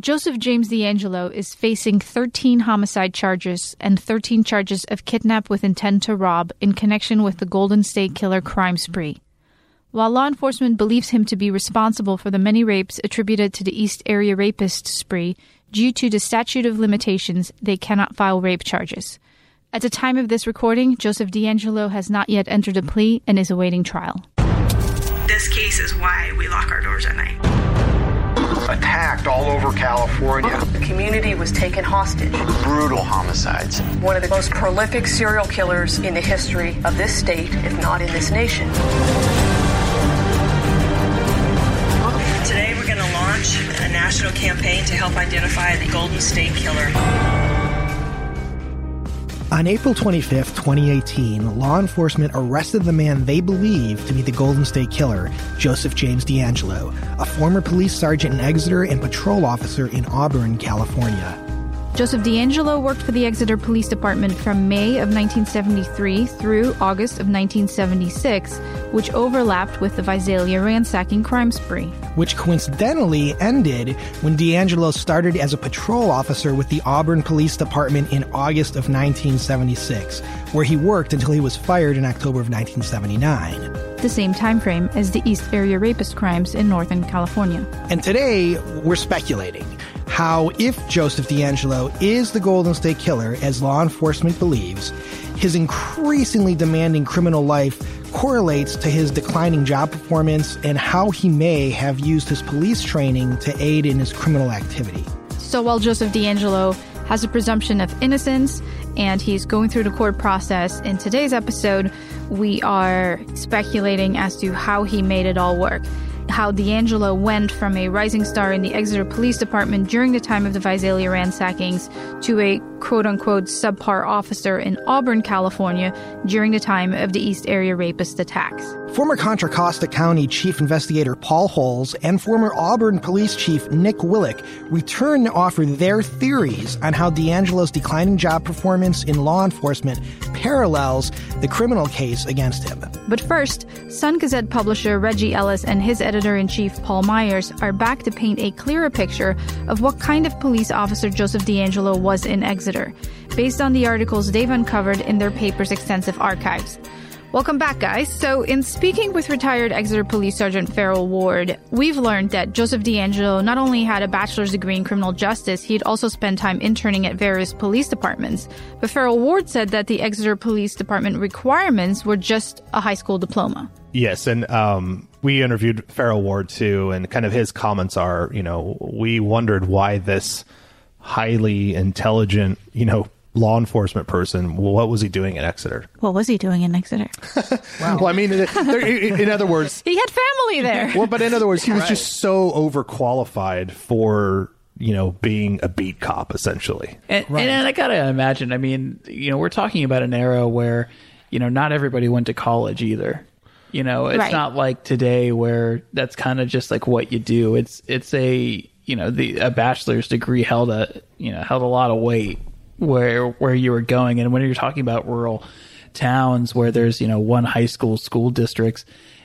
Joseph James DeAngelo is facing 13 homicide charges and 13 charges of kidnap with intent to rob in connection with the Golden State Killer crime spree. While law enforcement believes him to be responsible for the many rapes attributed to the East Area Rapist spree, due to the statute of limitations, they cannot file rape charges. At the time of this recording, Joseph DeAngelo has not yet entered a plea and is awaiting trial. This case is why we lock our doors at night attacked all over California. The community was taken hostage. Brutal homicides. One of the most prolific serial killers in the history of this state, if not in this nation. Today, we're going to launch a national campaign to help identify the Golden State Killer. On April 25, 2018, law enforcement arrested the man they believe to be the Golden State Killer, Joseph James DeAngelo, a former police sergeant in Exeter and patrol officer in Auburn, California. Joseph DeAngelo worked for the Exeter Police Department from May of 1973 through August of 1976, which overlapped with the Visalia ransacking crime spree. Which coincidentally ended when DeAngelo started as a patrol officer with the Auburn Police Department in August of 1976, where he worked until he was fired in October of 1979 the same time frame as the East Area rapist crimes in Northern California. And today, we're speculating how if Joseph DeAngelo is the Golden State Killer, as law enforcement believes, his increasingly demanding criminal life correlates to his declining job performance and how he may have used his police training to aid in his criminal activity. So while Joseph DeAngelo has a presumption of innocence and he's going through the court process, in today's episode, we are speculating as to how he made it all work how DeAngelo went from a rising star in the Exeter Police Department during the time of the Visalia ransackings to a quote unquote subpar officer in Auburn, California during the time of the East Area rapist attacks. Former Contra Costa County Chief Investigator Paul Holes and former Auburn Police Chief Nick Willick return to offer their theories on how DeAngelo's declining job performance in law enforcement parallels the criminal case against him. But first, Sun Gazette publisher Reggie Ellis and his editor in chief Paul Myers are back to paint a clearer picture of what kind of police officer Joseph DeAngelo was in Exeter, based on the articles they've uncovered in their paper's extensive archives. Welcome back, guys. So, in speaking with retired Exeter Police Sergeant Farrell Ward, we've learned that Joseph DeAngelo not only had a bachelor's degree in criminal justice, he'd also spent time interning at various police departments. But Farrell Ward said that the Exeter Police Department requirements were just a high school diploma. Yes, and um, we interviewed Farrell Ward too, and kind of his comments are, you know, we wondered why this highly intelligent, you know, law enforcement person, well, what was he doing in Exeter? What was he doing in Exeter? wow. Well, I mean, in, in other words, he had family there. Well, but in other words, he was right. just so overqualified for you know being a beat cop essentially. And, right. and I gotta imagine. I mean, you know, we're talking about an era where you know not everybody went to college either. You know, it's right. not like today where that's kind of just like what you do. It's it's a you know the a bachelor's degree held a you know held a lot of weight where where you were going. And when you're talking about rural towns where there's you know one high school school districts,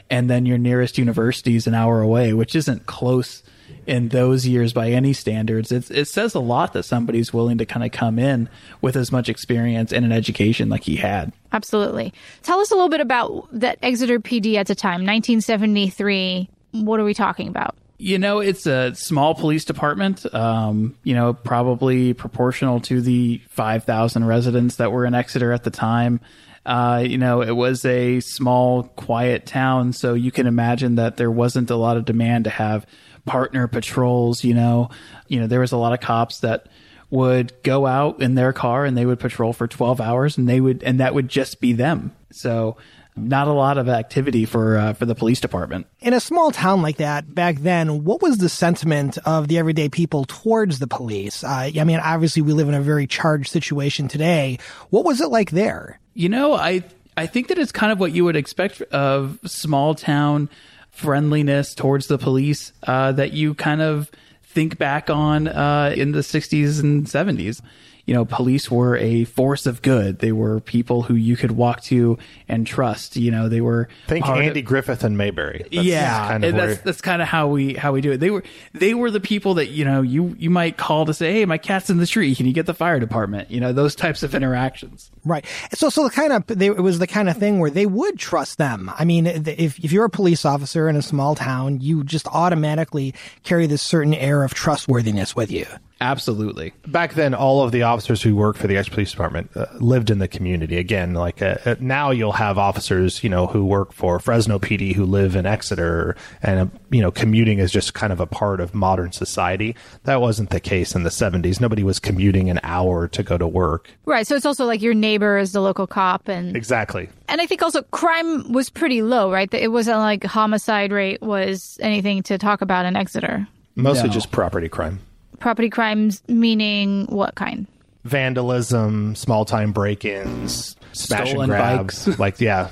and then your nearest university is an hour away, which isn't close in those years by any standards. It's, it says a lot that somebody's willing to kind of come in with as much experience and an education like he had. Absolutely. Tell us a little bit about that Exeter PD at the time, 1973. What are we talking about? You know, it's a small police department, um, you know, probably proportional to the 5,000 residents that were in Exeter at the time. Uh, you know, it was a small, quiet town, so you can imagine that there wasn't a lot of demand to have partner patrols, you know. You know, there was a lot of cops that would go out in their car and they would patrol for 12 hours and they would and that would just be them. So not a lot of activity for uh, for the police department. In a small town like that back then, what was the sentiment of the everyday people towards the police? Uh, I mean, obviously we live in a very charged situation today. What was it like there? You know, I I think that it's kind of what you would expect of small town friendliness towards the police uh, that you kind of think back on uh, in the 60s and 70s you know, police were a force of good. They were people who you could walk to and trust. You know, they were think Andy of, Griffith and Mayberry. That's yeah, kind of that's that's kind of how we how we do it. They were they were the people that you know you you might call to say, hey, my cat's in the tree. Can you get the fire department? You know, those types of interactions. Right. So so the kind of they, it was the kind of thing where they would trust them. I mean, if if you're a police officer in a small town, you just automatically carry this certain air of trustworthiness with you. Absolutely. Back then, all of the officers who worked for the ex police department uh, lived in the community. Again, like uh, uh, now you'll have officers, you know, who work for Fresno PD who live in Exeter, and uh, you know, commuting is just kind of a part of modern society. That wasn't the case in the '70s. Nobody was commuting an hour to go to work. Right. So it's also like your neighbor is the local cop, and exactly. And I think also crime was pretty low, right? It wasn't like homicide rate was anything to talk about in Exeter. Mostly no. just property crime property crimes meaning what kind? Vandalism, small time break ins, smash Stolen and grabs. like, yeah,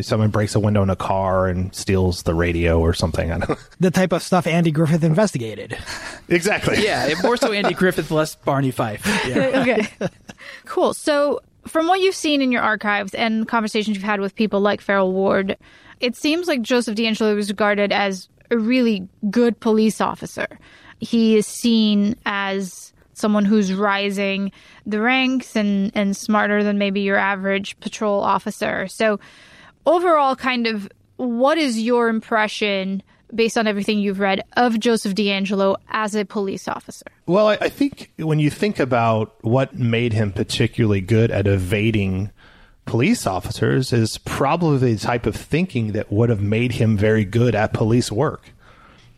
someone breaks a window in a car and steals the radio or something. I don't The type of stuff Andy Griffith investigated. exactly. Yeah, more so Andy Griffith, less Barney Fife. Yeah. okay. Cool. So, from what you've seen in your archives and conversations you've had with people like Farrell Ward, it seems like Joseph DeAngelo was regarded as a really good police officer he is seen as someone who's rising the ranks and, and smarter than maybe your average patrol officer. So, overall, kind of, what is your impression, based on everything you've read, of Joseph DeAngelo as a police officer? Well, I, I think when you think about what made him particularly good at evading police officers, is probably the type of thinking that would have made him very good at police work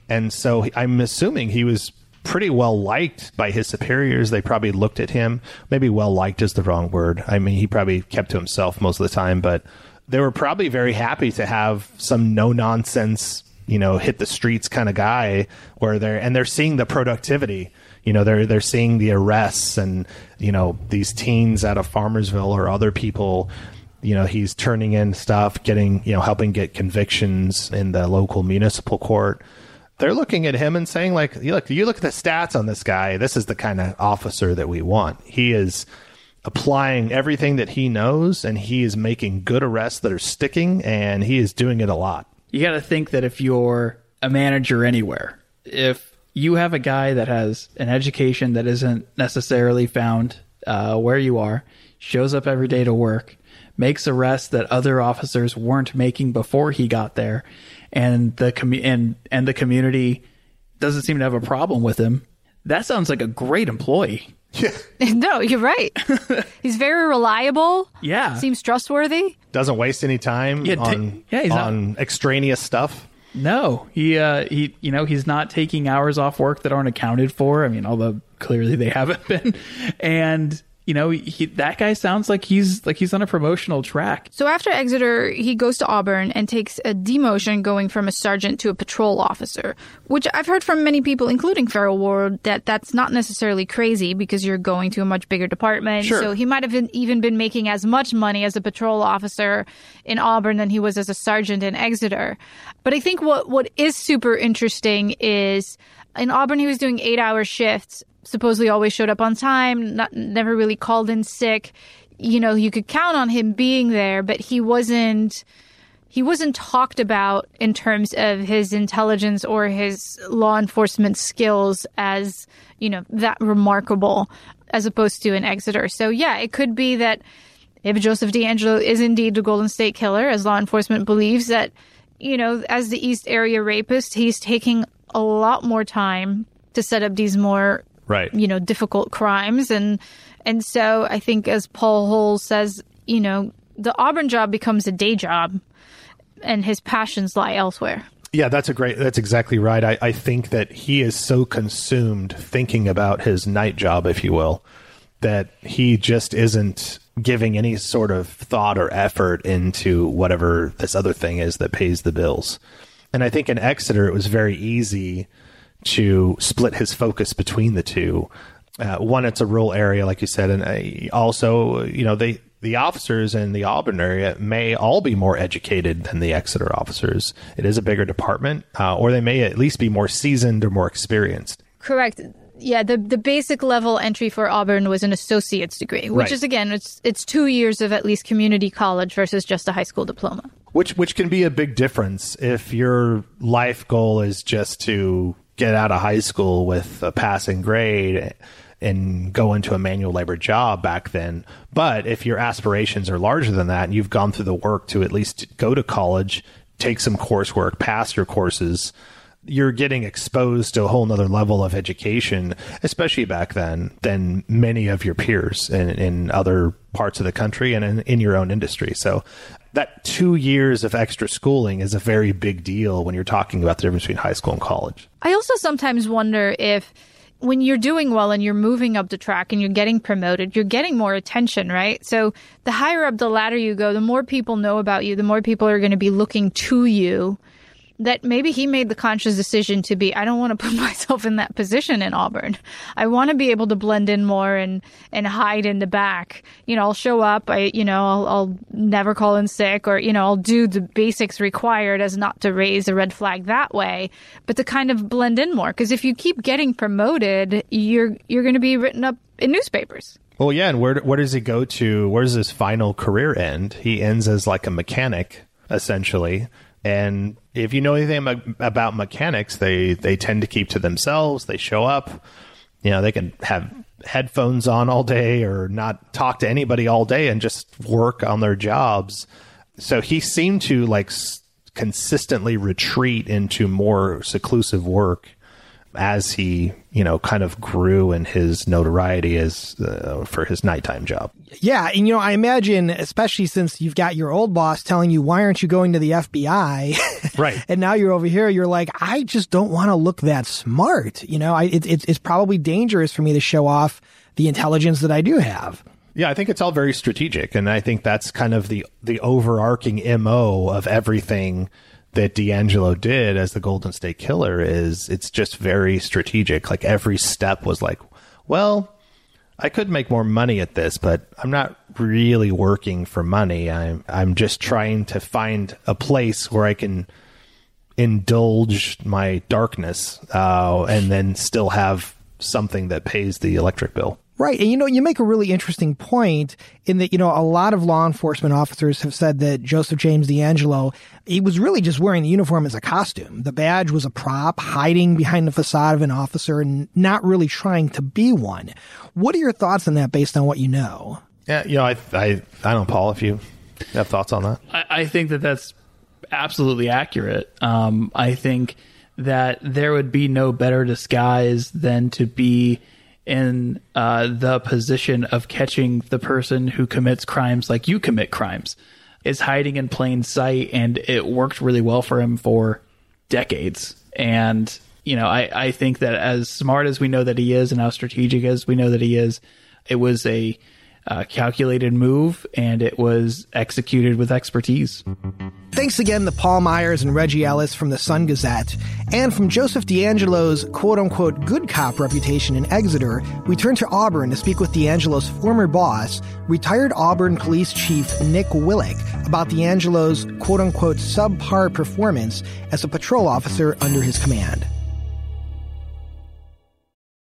and so I'm assuming he was pretty well liked by his superiors. They probably looked at him. Maybe well liked is the wrong word. I mean, he probably kept to himself most of the time, but they were probably very happy to have some no nonsense, you know, hit the streets kind of guy where they're and they're seeing the productivity. You know, they're they're seeing the arrests and you know these teens out of Farmersville or other people you know he's turning in stuff getting you know helping get convictions in the local municipal court they're looking at him and saying like you look you look at the stats on this guy. This is the kind of officer that we want. He is applying everything that he knows and he is making good arrests that are sticking and he is doing it a lot. You got to think that if you're a manager anywhere if you have a guy that has an education that isn't necessarily found uh, where you are shows up every day to work makes arrests that other officers weren't making before he got there and the com- and and the community doesn't seem to have a problem with him. That sounds like a great employee. Yeah. no, you're right. he's very reliable. Yeah. Seems trustworthy. Doesn't waste any time yeah, on, yeah, he's on not, extraneous stuff. No, he uh, he you know he's not taking hours off work that aren't accounted for. I mean, although clearly they haven't been, and you know, he, that guy sounds like he's like he's on a promotional track. So after Exeter, he goes to Auburn and takes a demotion going from a sergeant to a patrol officer, which I've heard from many people, including Farrell Ward, that that's not necessarily crazy because you're going to a much bigger department. Sure. So he might have been, even been making as much money as a patrol officer in Auburn than he was as a sergeant in Exeter. But I think what, what is super interesting is in Auburn, he was doing eight hour shifts supposedly always showed up on time, not, never really called in sick. You know, you could count on him being there, but he wasn't he wasn't talked about in terms of his intelligence or his law enforcement skills as, you know, that remarkable as opposed to an Exeter. So yeah, it could be that if Joseph DeAngelo is indeed the Golden State Killer, as law enforcement believes that, you know, as the East Area rapist, he's taking a lot more time to set up these more right. you know difficult crimes. And and so i think as paul holes says you know the auburn job becomes a day job and his passions lie elsewhere. Yeah that's a great that's exactly right. I, I think that he is so consumed thinking about his night job if you will that he just isn't giving any sort of thought or effort into whatever this other thing is that pays the bills. And i think in exeter it was very easy to split his focus between the two. Uh, one, it's a rural area, like you said, and uh, also, you know, they the officers in the Auburn area may all be more educated than the Exeter officers. It is a bigger department, uh, or they may at least be more seasoned or more experienced. Correct. Yeah, the the basic level entry for Auburn was an associate's degree, which Right. is again, it's it's two years of at least community college versus just a high school diploma. which which can be a big difference if your life goal is just to get out of high school with a passing grade and go into a manual labor job back then but if your aspirations are larger than that and you've gone through the work to at least go to college take some coursework pass your courses you're getting exposed to a whole nother level of education, especially back then, than many of your peers in, in other parts of the country and in, in your own industry. So that two years of extra schooling is a very big deal when you're talking about the difference between high school and college. I also sometimes wonder if when you're doing well and you're moving up the track and you're getting promoted, you're getting more attention, right? So the higher up the ladder you go, the more people know about you, the more people are going to be looking to you. That maybe he made the conscious decision to be, I don't want to put myself in that position in Auburn. I want to be able to blend in more and, and hide in the back. You know, I'll show up. I, you know, I'll, I'll never call in sick or, you know, I'll do the basics required as not to raise a red flag that way, but to kind of blend in more. Cause if you keep getting promoted, you're, you're going to be written up in newspapers. Well, yeah, and where where does he go to? Where does his final career end? He ends as like a mechanic, essentially. And if you know anything about mechanics, they they tend to keep to themselves. They show up, you know, they can have headphones on all day or not talk to anybody all day and just work on their jobs. So he seemed to like s- consistently retreat into more seclusive work as he, you know, kind of grew in his notoriety as uh, for his nighttime job. Yeah, and you know, I imagine, especially since you've got your old boss telling you, "Why aren't you going to the FBI?" Right. and now you're over here. You're like, I just don't want to look that smart. You know, I, it, it's it's probably dangerous for me to show off the intelligence that I do have. Yeah, I think it's all very strategic, and I think that's kind of the the overarching mo of everything that DeAngelo did as the Golden State Killer. Is it's just very strategic. Like every step was like, well, I could make more money at this, but I'm not really working for money. I'm I'm just trying to find a place where I can indulge my darkness uh, and then still have something that pays the electric bill. Right. And you know, you make a really interesting point in that, you know, a lot of law enforcement officers have said that Joseph James DeAngelo, he was really just wearing the uniform as a costume. The badge was a prop, hiding behind the facade of an officer and not really trying to be one. What are your thoughts on that based on what you know? Yeah, you know, I I I don't Paul, if you have thoughts on that. I, I think that that's absolutely accurate. Um, I think that there would be no better disguise than to be in uh, the position of catching the person who commits crimes like you commit crimes. Is hiding in plain sight, and it worked really well for him for decades. And you know, I, I think that as smart as we know that he is, and how strategic as we know that he is, it was a uh, calculated move, and it was executed with expertise. Thanks again to Paul Myers and Reggie Ellis from the Sun Gazette. And from Joseph DeAngelo's quote unquote good cop reputation in Exeter, we turn to Auburn to speak with DeAngelo's former boss, retired Auburn Police Chief Nick Willick, about DeAngelo's quote unquote subpar performance as a patrol officer under his command.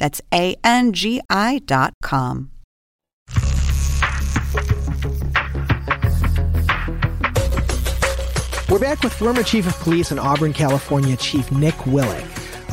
That's A N G I dot com. We're back with former Chief of Police in Auburn, California, Chief Nick Willick.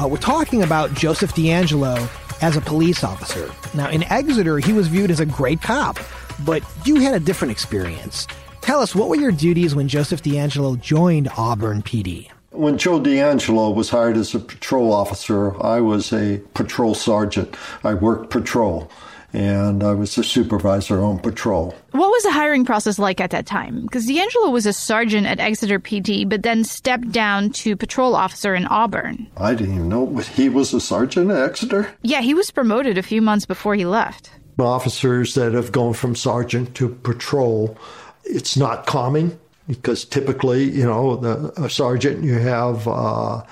Uh, we're talking about Joseph DeAngelo as a police officer. Now, in Exeter, he was viewed as a great cop, but you had a different experience. Tell us, what were your duties when Joseph DeAngelo joined Auburn PD? When Joe DeAngelo was hired as a patrol officer, I was a patrol sergeant. I worked patrol and I was the supervisor on patrol. What was the hiring process like at that time? Because DeAngelo was a sergeant at Exeter PD, but then stepped down to patrol officer in Auburn. I didn't even know he was a sergeant at Exeter. Yeah, he was promoted a few months before he left. Officers that have gone from sergeant to patrol, it's not common because typically, you know, the, a sergeant, you have uh,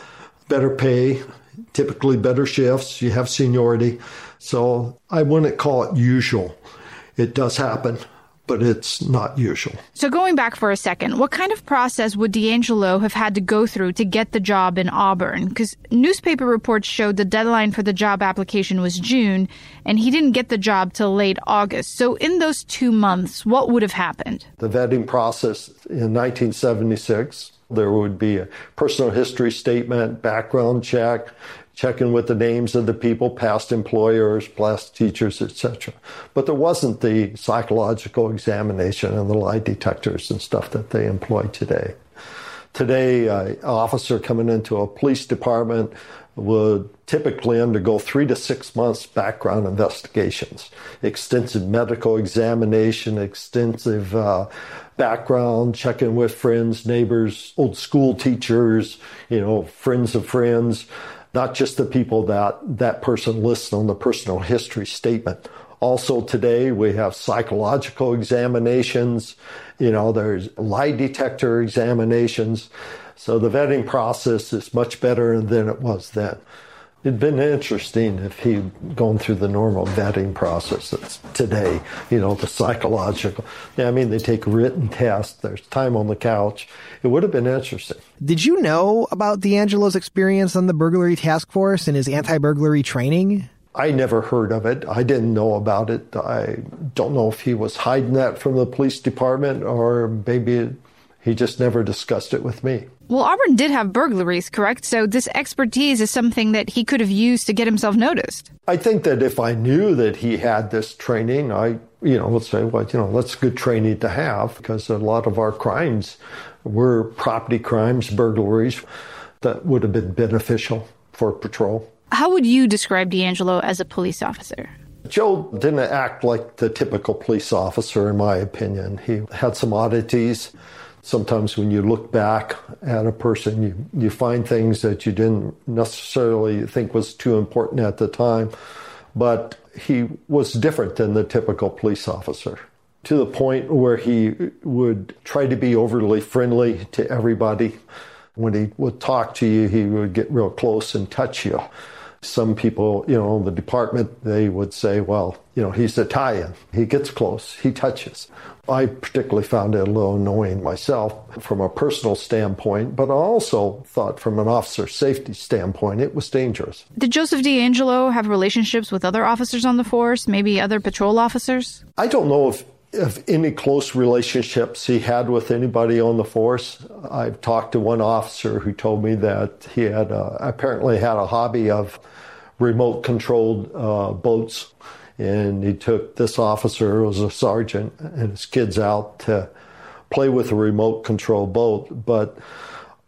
better pay, typically better shifts, you have seniority. So I wouldn't call it usual. It does happen, but it's not usual. So going back for a second, what kind of process would DeAngelo have had to go through to get the job in Auburn? Because newspaper reports showed the deadline for the job application was June, and he didn't get the job till late August. So in those two months, what would have happened? The vetting process in 1976, there would be a personal history statement, background check, checking with the names of the people, past employers, past teachers, etc. But there wasn't the psychological examination and the lie detectors and stuff that they employ today. Today, an officer coming into a police department would typically undergo three to six months background investigations, extensive medical examination, extensive uh, background, checking with friends, neighbors, old school teachers, you know, friends of friends, not just the people that that person lists on the personal history statement. Also today we have psychological examinations, you know, there's lie detector examinations. So the vetting process is much better than it was then it'd been interesting if he'd gone through the normal vetting process that's today, you know, the psychological. Yeah, I mean, they take written tests, there's time on the couch. It would have been interesting. Did you know about DeAngelo's experience on the burglary task force and his anti burglary training? I never heard of it. I didn't know about it. I don't know if he was hiding that from the police department or maybe he just never discussed it with me. Well, Auburn did have burglaries, correct? So this expertise is something that he could have used to get himself noticed. I think that if I knew that he had this training, I, you know, would say, well, you know, that's good training to have because a lot of our crimes were property crimes, burglaries that would have been beneficial for patrol. How would you describe DeAngelo as a police officer? Joe didn't act like the typical police officer, in my opinion. He had some oddities sometimes when you look back at a person, you, you find things that you didn't necessarily think was too important at the time. But he was different than the typical police officer to the point where he would try to be overly friendly to everybody. When he would talk to you, he would get real close and touch you. Some people, you know, in the department, they would say, well, you know, he's Italian. He gets close, he touches. I particularly found it a little annoying myself from a personal standpoint, but I also thought from an officer safety standpoint, it was dangerous. Did Joseph DeAngelo have relationships with other officers on the force, maybe other patrol officers? I don't know if of any close relationships he had with anybody on the force. I've talked to one officer who told me that he had uh, apparently had a hobby of remote controlled uh, boats and he took this officer, who was a sergeant, and his kids out to play with a remote control boat. But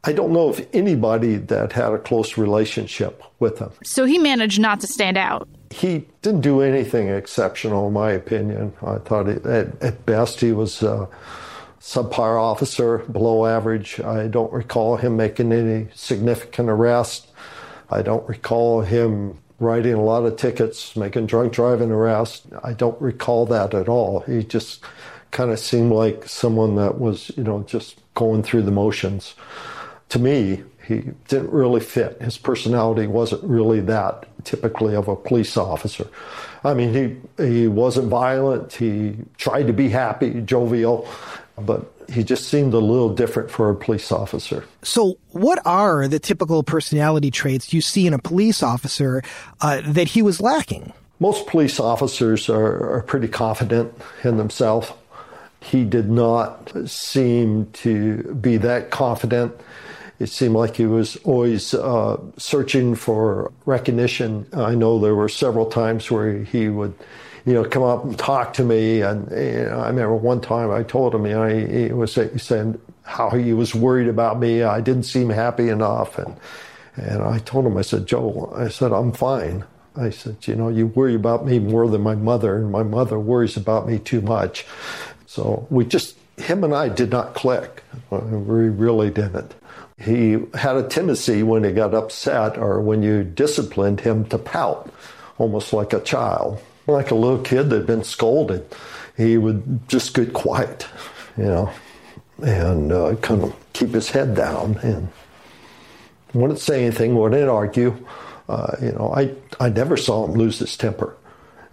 I don't know if anybody that had a close relationship with him. So he managed not to stand out. He didn't do anything exceptional, in my opinion. I thought at, at best he was a subpar officer, below average. I don't recall him making any significant arrests. I don't recall him writing a lot of tickets, making drunk driving arrests. I don't recall that at all. He just kind of seemed like someone that was, you know, just going through the motions. To me, he didn't really fit. His personality wasn't really that typically of a police officer. I mean, he he wasn't violent. He tried to be happy, jovial, but he just seemed a little different for a police officer. So, what are the typical personality traits you see in a police officer uh, that he was lacking? Most police officers are, are pretty confident in themselves. He did not seem to be that confident. It seemed like he was always uh, searching for recognition. I know there were several times where he would you know, come up and talk to me. And you know, I remember one time I told him, you know, he, he was saying how he was worried about me. I didn't seem happy enough. And, and I told him, I said, Joe, I said, I'm fine. I said, you know, you worry about me more than my mother, and my mother worries about me too much. So we just, him and I did not click. We really didn't. He had a tendency when he got upset or when you disciplined him to pout, almost like a child like a little kid that had been scolded. He would just get quiet, you know, and uh, kind of keep his head down and wouldn't say anything, wouldn't argue. Uh, you know, I, I never saw him lose his temper.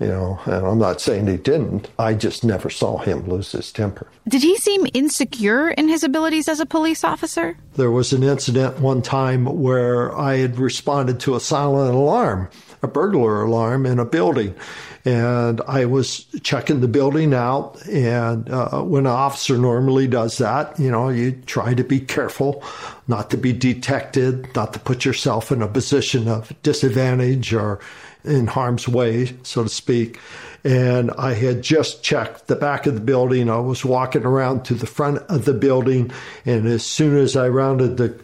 You know, and I'm not saying he didn't. I just never saw him lose his temper. Did he seem insecure in his abilities as a police officer? There was an incident one time where I had responded to a silent alarm, a burglar alarm in a building and I was checking the building out. And uh, when an officer normally does that, you know, you try to be careful not to be detected, not to put yourself in a position of disadvantage or in harm's way, so to speak. And I had just checked the back of the building. I was walking around to the front of the building. And as soon as I rounded the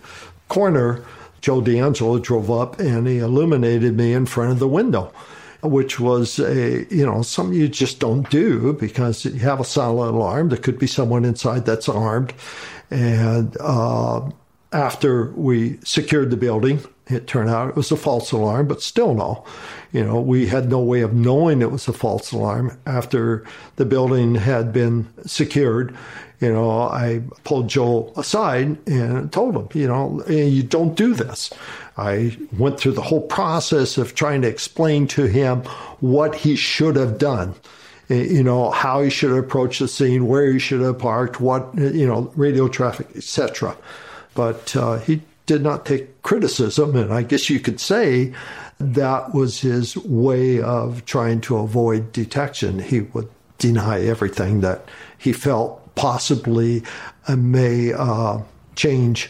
corner, Joe DeAngelo drove up and he illuminated me in front of the window which was a you know something you just don't do because you have a silent alarm. There could be someone inside that's armed, and uh, after we secured the building, it turned out it was a false alarm, but still no. You know, we had no way of knowing it was a false alarm after the building had been secured. You know, I pulled Joel aside and told him, you know, you don't do this. I went through the whole process of trying to explain to him what he should have done. You know, how he should have approached the scene, where he should have parked, what, you know, radio traffic, etc. But uh, he did not take criticism, and I guess you could say that was his way of trying to avoid detection. He would deny everything that he felt possibly may uh, change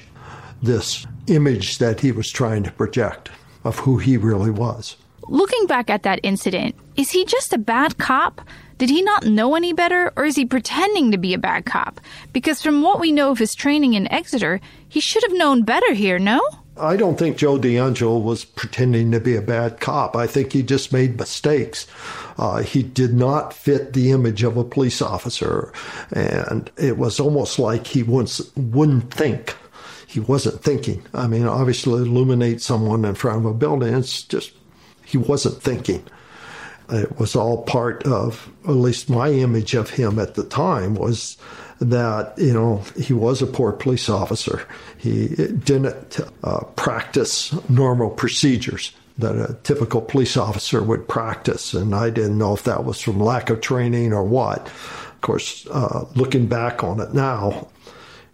this image that he was trying to project of who he really was. Looking back at that incident, is he just a bad cop? Did he not know any better, or is he pretending to be a bad cop? Because from what we know of his training in Exeter, he should have known better here, no? I don't think Joe DeAngelo was pretending to be a bad cop. I think he just made mistakes. Uh, he did not fit the image of a police officer, and it was almost like he once wouldn't think he wasn't thinking. I mean, obviously, illuminate someone in front of a building, it's just, he wasn't thinking. It was all part of, at least my image of him at the time was that, you know, he was a poor police officer. He didn't uh, practice normal procedures that a typical police officer would practice. And I didn't know if that was from lack of training or what. Of course, uh, looking back on it now,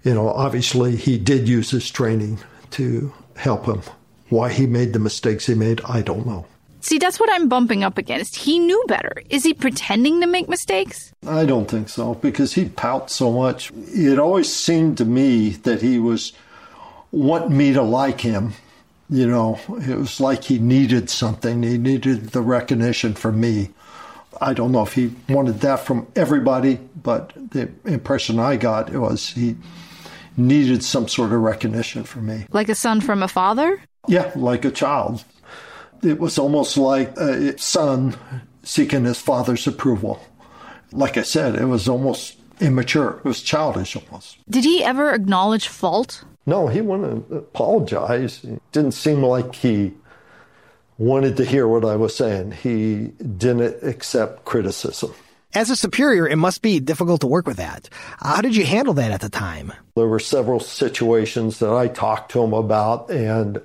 you know, obviously he did use his training to help him. Why he made the mistakes he made, I don't know. See, that's what I'm bumping up against. He knew better. Is he pretending to make mistakes? I don't think so because he'd pout so much. It always seemed to me that he was wanting me to like him. You know, it was like he needed something. He needed the recognition from me. I don't know if he wanted that from everybody, but the impression I got was he needed some sort of recognition from me. Like a son from a father? Yeah, like a child. It was almost like uh, a son seeking his father's approval. Like I said, it was almost immature. It was childish almost. Did he ever acknowledge fault? No, he wouldn't apologize. It didn't seem like he wanted to hear what I was saying. He didn't accept criticism. As a superior, it must be difficult to work with that. How did you handle that at the time? There were several situations that I talked to him about, and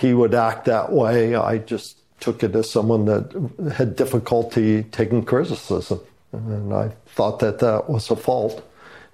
he would act that way. I just took it as someone that had difficulty taking criticism, and I thought that that was a fault.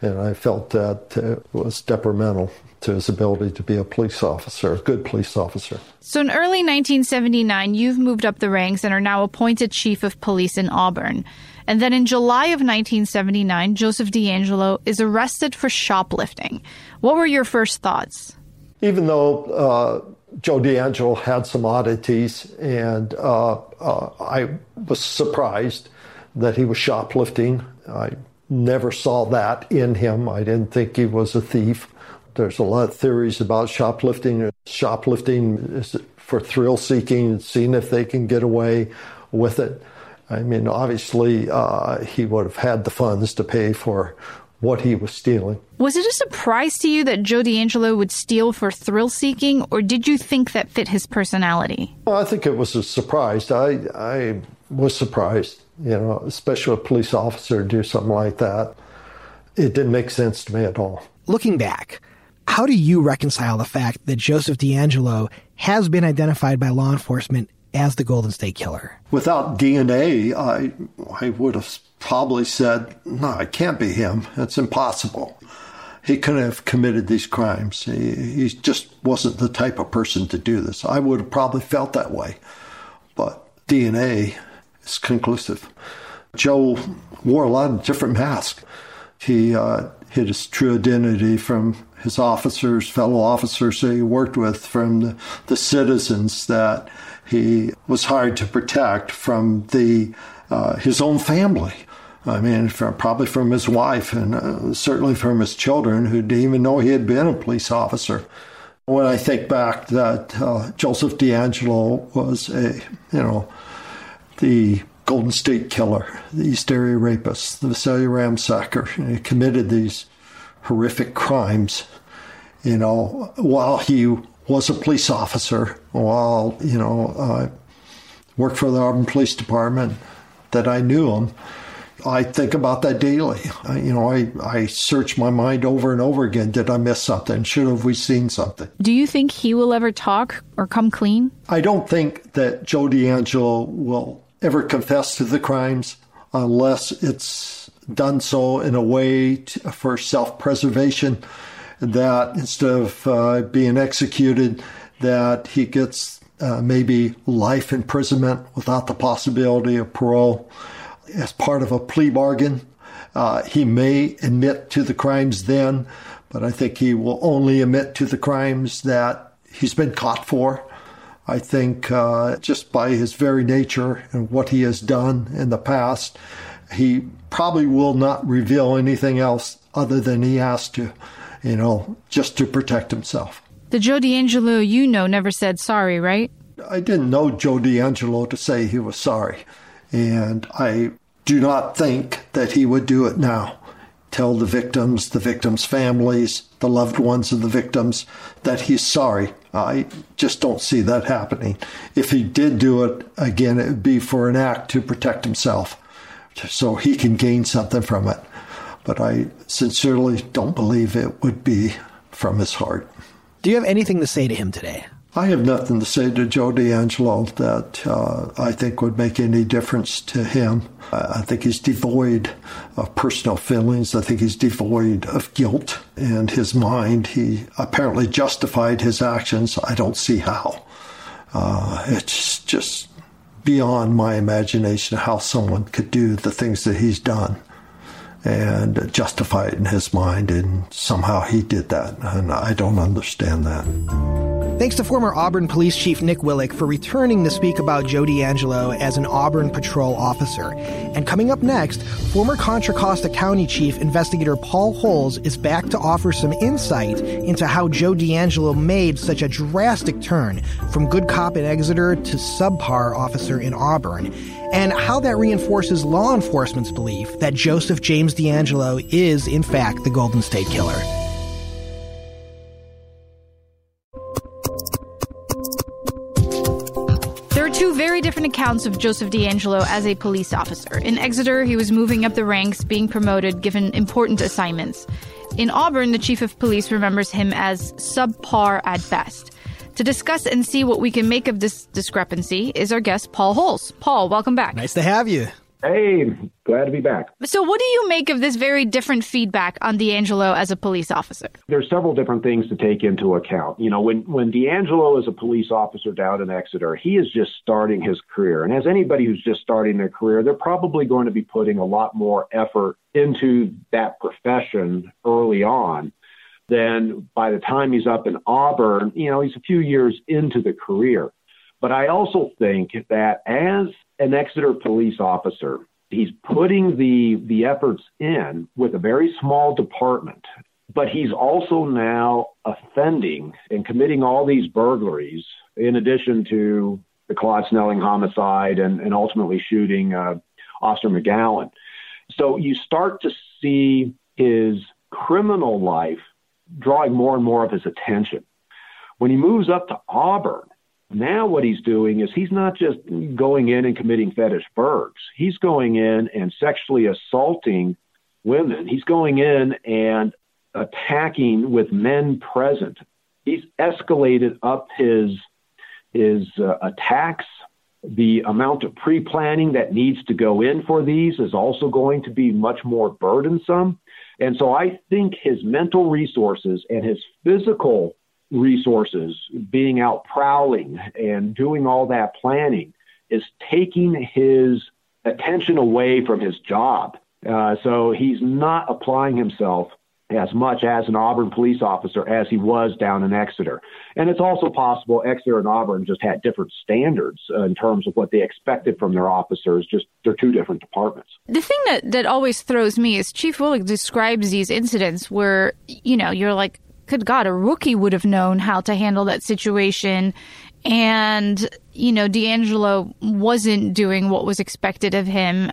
And I felt that it was detrimental to his ability to be a police officer, a good police officer. So in early 1979, you've moved up the ranks and are now appointed chief of police in Auburn. And then in July of 1979, Joseph DeAngelo is arrested for shoplifting. What were your first thoughts? Even though uh, Joe DeAngelo had some oddities, and uh, uh, I was surprised that he was shoplifting. I never saw that in him. I didn't think he was a thief. There's a lot of theories about shoplifting. Shoplifting is for thrill seeking, and seeing if they can get away with it. I mean, obviously, uh, he would have had the funds to pay for what he was stealing. Was it a surprise to you that Joe DeAngelo would steal for thrill seeking, or did you think that fit his personality? Well, I think it was a surprise. I, I was surprised, you know, especially a police officer do something like that. It didn't make sense to me at all. Looking back, how do you reconcile the fact that Joseph DeAngelo has been identified by law enforcement as the Golden State Killer? Without DNA, I, I would have probably said, no, it can't be him. It's impossible. He couldn't have committed these crimes. He, he just wasn't the type of person to do this. I would have probably felt that way. But DNA is conclusive. Joe wore a lot of different masks. He uh, hid his true identity from his officers, fellow officers that he worked with, from the, the citizens that he was hired to protect, from the uh, his own family. I mean, from, probably from his wife and uh, certainly from his children who didn't even know he had been a police officer. When I think back that uh, Joseph DeAngelo was a, you know, the Golden State Killer, the East Area Rapist, the Visalia Ransacker, he committed these horrific crimes, you know, while he was a police officer, while, you know, uh, worked for the Auburn Police Department, that I knew him. I think about that daily. I, you know, I, I search my mind over and over again. Did I miss something? Should have we seen something? Do you think he will ever talk or come clean? I don't think that Joe DeAngelo will ever confess to the crimes unless it's done so in a way to, for self preservation that instead of uh, being executed, that he gets uh, maybe life imprisonment without the possibility of parole as part of a plea bargain. Uh, he may admit to the crimes then, but I think he will only admit to the crimes that he's been caught for. I think uh, just by his very nature and what he has done in the past, he probably will not reveal anything else other than he has to, you know, just to protect himself. The Joe DeAngelo you know never said sorry, right? I didn't know Joe DeAngelo to say he was sorry. And I do not think that he would do it now. Tell the victims, the victims' families, the loved ones of the victims that he's sorry. I just don't see that happening. If he did do it, again, it would be for an act to protect himself so he can gain something from it. But I sincerely don't believe it would be from his heart. Do you have anything to say to him today? I have nothing to say to Joe DeAngelo that uh, I think would make any difference to him. I think he's devoid of personal feelings. I think he's devoid of guilt in his mind. He apparently justified his actions. I don't see how. Uh, it's just beyond my imagination how someone could do the things that he's done and justify it in his mind. And somehow he did that. And I don't understand that. Thanks to former Auburn Police Chief Nick Willick for returning to speak about Joe DeAngelo as an Auburn patrol officer. And coming up next, former Contra Costa County Chief Investigator Paul Holes is back to offer some insight into how Joe DeAngelo made such a drastic turn from good cop in Exeter to subpar officer in Auburn, and how that reinforces law enforcement's belief that Joseph James DeAngelo is, in fact, the Golden State Killer. Very different accounts of Joseph DeAngelo as a police officer. In Exeter, he was moving up the ranks, being promoted, given important assignments. In Auburn, the chief of police remembers him as subpar at best. To discuss and see what we can make of this discrepancy is our guest, Paul Holes. Paul, welcome back. Nice to have you. Hey, glad to be back. So, what do you make of this very different feedback on DeAngelo as a police officer? There's several different things to take into account. You know, when, when DeAngelo is a police officer down in Exeter, he is just starting his career. And as anybody who's just starting their career, they're probably going to be putting a lot more effort into that profession early on than by the time he's up in Auburn, you know, he's a few years into the career. But I also think that as an Exeter police officer, he's putting the the efforts in with a very small department, but he's also now offending and committing all these burglaries in addition to the Claude Snelling homicide and, and ultimately shooting uh, Officer McGowan. So you start to see his criminal life drawing more and more of his attention. When he moves up to Auburn, now, what he's doing is he's not just going in and committing fetish burgs. He's going in and sexually assaulting women. He's going in and attacking with men present. He's escalated up his his uh, attacks. The amount of pre planning that needs to go in for these is also going to be much more burdensome. And so I think his mental resources and his physical resources, being out prowling and doing all that planning, is taking his attention away from his job. Uh, so he's not applying himself as much as an Auburn police officer as he was down in Exeter. And it's also possible Exeter and Auburn just had different standards uh, in terms of what they expected from their officers. Just they're two different departments. The thing that, that always throws me is Chief Willick describes these incidents where, you know, you're like, good God, a rookie would have known how to handle that situation. And, you know, DeAngelo wasn't doing what was expected of him.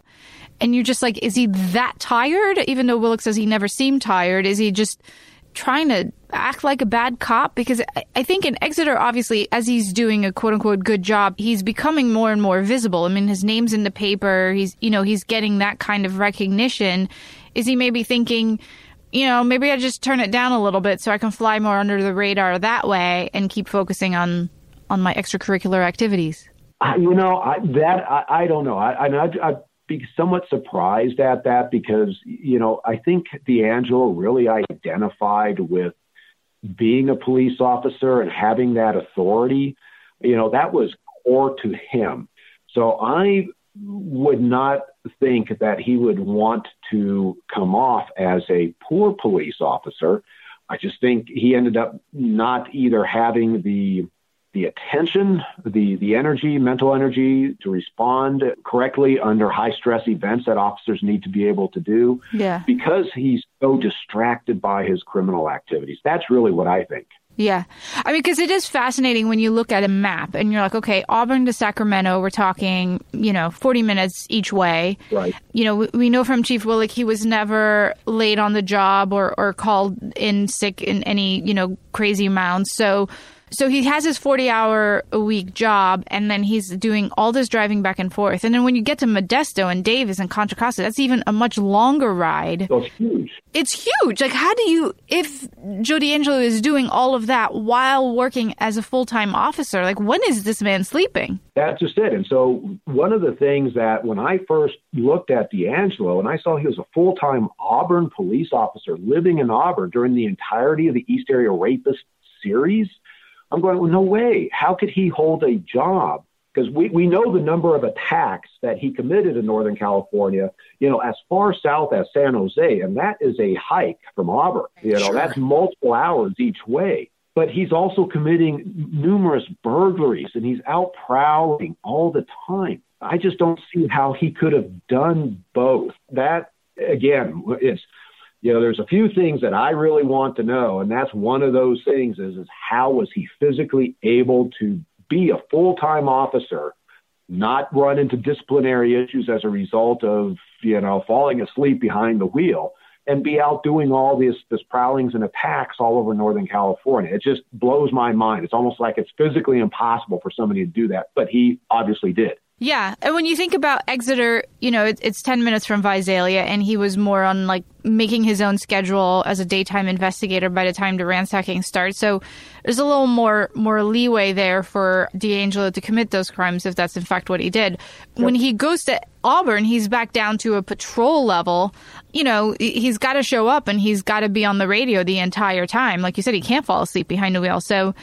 And you're just like, is he that tired? Even though Willick says he never seemed tired, is he just trying to act like a bad cop? Because I think in Exeter, obviously, as he's doing a quote unquote good job, he's becoming more and more visible. I mean, his name's in the paper. He's, you know, he's getting that kind of recognition. Is he maybe thinking, you know, maybe I just turn it down a little bit so I can fly more under the radar that way and keep focusing on on my extracurricular activities. You know, I, that I, I don't know. I, I I'd be somewhat surprised at that because you know I think DeAngelo really identified with being a police officer and having that authority. You know, that was core to him. So I would not think that he would want to come off as a poor police officer. I just think he ended up not either having the the attention, the the energy, mental energy to respond correctly under high stress events that officers need to be able to do. Yeah. Because he's so distracted by his criminal activities. That's really what I think. Yeah. I mean, because it is fascinating when you look at a map and you're like, okay, Auburn to Sacramento, we're talking, you know, 40 minutes each way. Right. You know, we, we know from Chief Willick, he was never late on the job or, or called in sick in any, you know, crazy amounts. So so he has his 40 hour a week job and then he's doing all this driving back and forth. And then when you get to Modesto and Davis and Contra Costa, that's even a much longer ride. Oh, that's huge. It's huge. Like, how do you, if Joe DeAngelo is doing all of that while working as a full time officer, like, when is this man sleeping? That's just it. And so, one of the things that when I first looked at DeAngelo and I saw he was a full time Auburn police officer living in Auburn during the entirety of the East Area Rapist series, I'm going, well, no way. How could he hold a job? Because we, we know the number of attacks that he committed in Northern California, you know, as far south as San Jose, and that is a hike from Auburn. You know, sure. that's multiple hours each way. But he's also committing numerous burglaries and he's out prowling all the time. I just don't see how he could have done both. That, again, is you know, there's a few things that I really want to know, and that's one of those things is, is how was he physically able to be a full-time officer, not run into disciplinary issues as a result of, you know, falling asleep behind the wheel and be out doing all these this prowlings and attacks all over Northern California. It just blows my mind. It's almost like it's physically impossible for somebody to do that, but he obviously did. Yeah, and when you think about Exeter, you know, it, it's 10 minutes from Visalia, and he was more on like making his own schedule as a daytime investigator by the time the ransacking starts. So there's a little more more leeway there for DeAngelo to commit those crimes if that's in fact what he did. Yep. When he goes to Auburn, he's back down to a patrol level. You know, he's got to show up and he's got to be on the radio the entire time. Like you said, he can't fall asleep behind the wheel. So,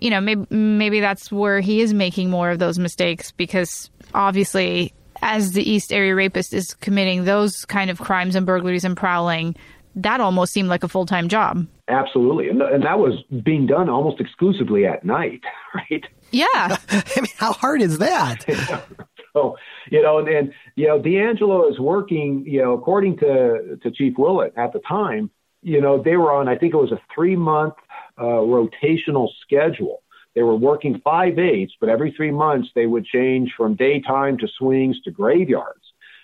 you know, maybe maybe that's where he is making more of those mistakes because obviously, as the East Area rapist is committing those kind of crimes and burglaries and prowling, that almost seemed like a full time job. Absolutely. And, and that was being done almost exclusively at night, right? Yeah. I mean, how hard is that? so, you know, and, and, you know, DeAngelo is working, you know, according to, to Chief Willick at the time, you know, they were on, I think it was a three month uh, rotational schedule. They were working five eights, but every three months they would change from daytime to swings to graveyards.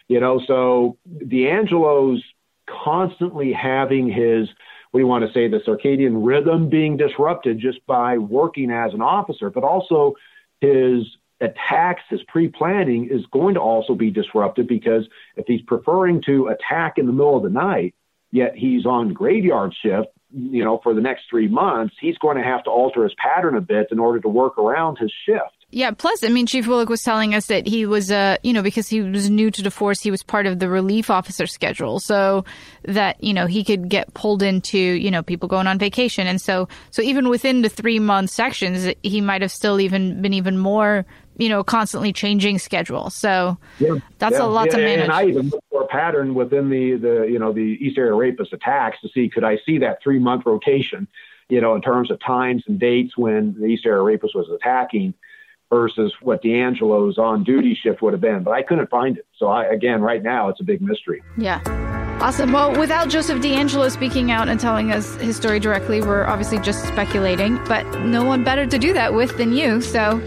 You know, so DeAngelo's constantly having his what do you want to say the circadian rhythm being disrupted just by working as an officer, but also his attacks, his pre-planning is going to also be disrupted because if he's preferring to attack in the middle of the night, yet he's on graveyard shift, you know, for the next three months, he's going to have to alter his pattern a bit in order to work around his shift. Yeah. Plus, I mean, Chief Willick was telling us that he was, uh, you know, because he was new to the force, he was part of the relief officer schedule, so that you know he could get pulled into, you know, people going on vacation, and so so even within the three month sections, he might have still even been even more, you know, constantly changing schedule. So yeah, that's yeah, a lot yeah, to manage. And I even looked for a pattern within the the you know the East Area Rapist attacks to see could I see that three month rotation, you know, in terms of times and dates when the East Area Rapist was attacking versus what DeAngelo's on duty shift would have been. But I couldn't find it. So I, again, right now, it's a big mystery. Yeah. Awesome. Well, without Joseph DeAngelo speaking out and telling us his story directly, we're obviously just speculating, but no one better to do that with than you. So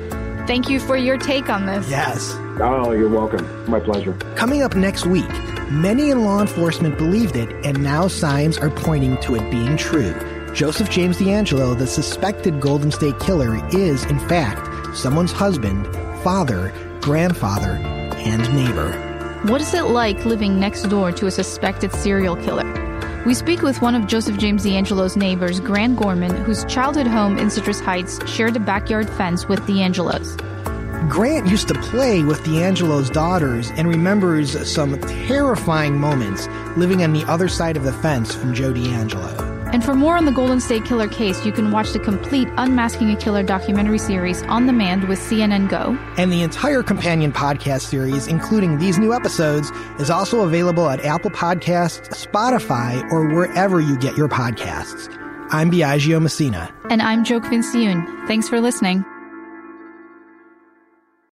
thank you for your take on this. Yes. Oh, you're welcome. My pleasure. Coming up next week, many in law enforcement believed it, and now signs are pointing to it being true. Joseph James DeAngelo, the suspected Golden State Killer, is, in fact, someone's husband, father, grandfather, and neighbor. What is it like living next door to a suspected serial killer? We speak with one of Joseph James DeAngelo's neighbors, Grant Gorman, whose childhood home in Citrus Heights shared a backyard fence with DeAngelo's. Grant used to play with DeAngelo's daughters and remembers some terrifying moments living on the other side of the fence from Joe DeAngelo. And for more on the Golden State Killer case, you can watch the complete Unmasking a Killer documentary series on demand with CNN Go. And the entire companion podcast series, including these new episodes, is also available at Apple Podcasts, Spotify, or wherever you get your podcasts. I'm Biagio Messina. And I'm Joe Fincioen. Thanks for listening.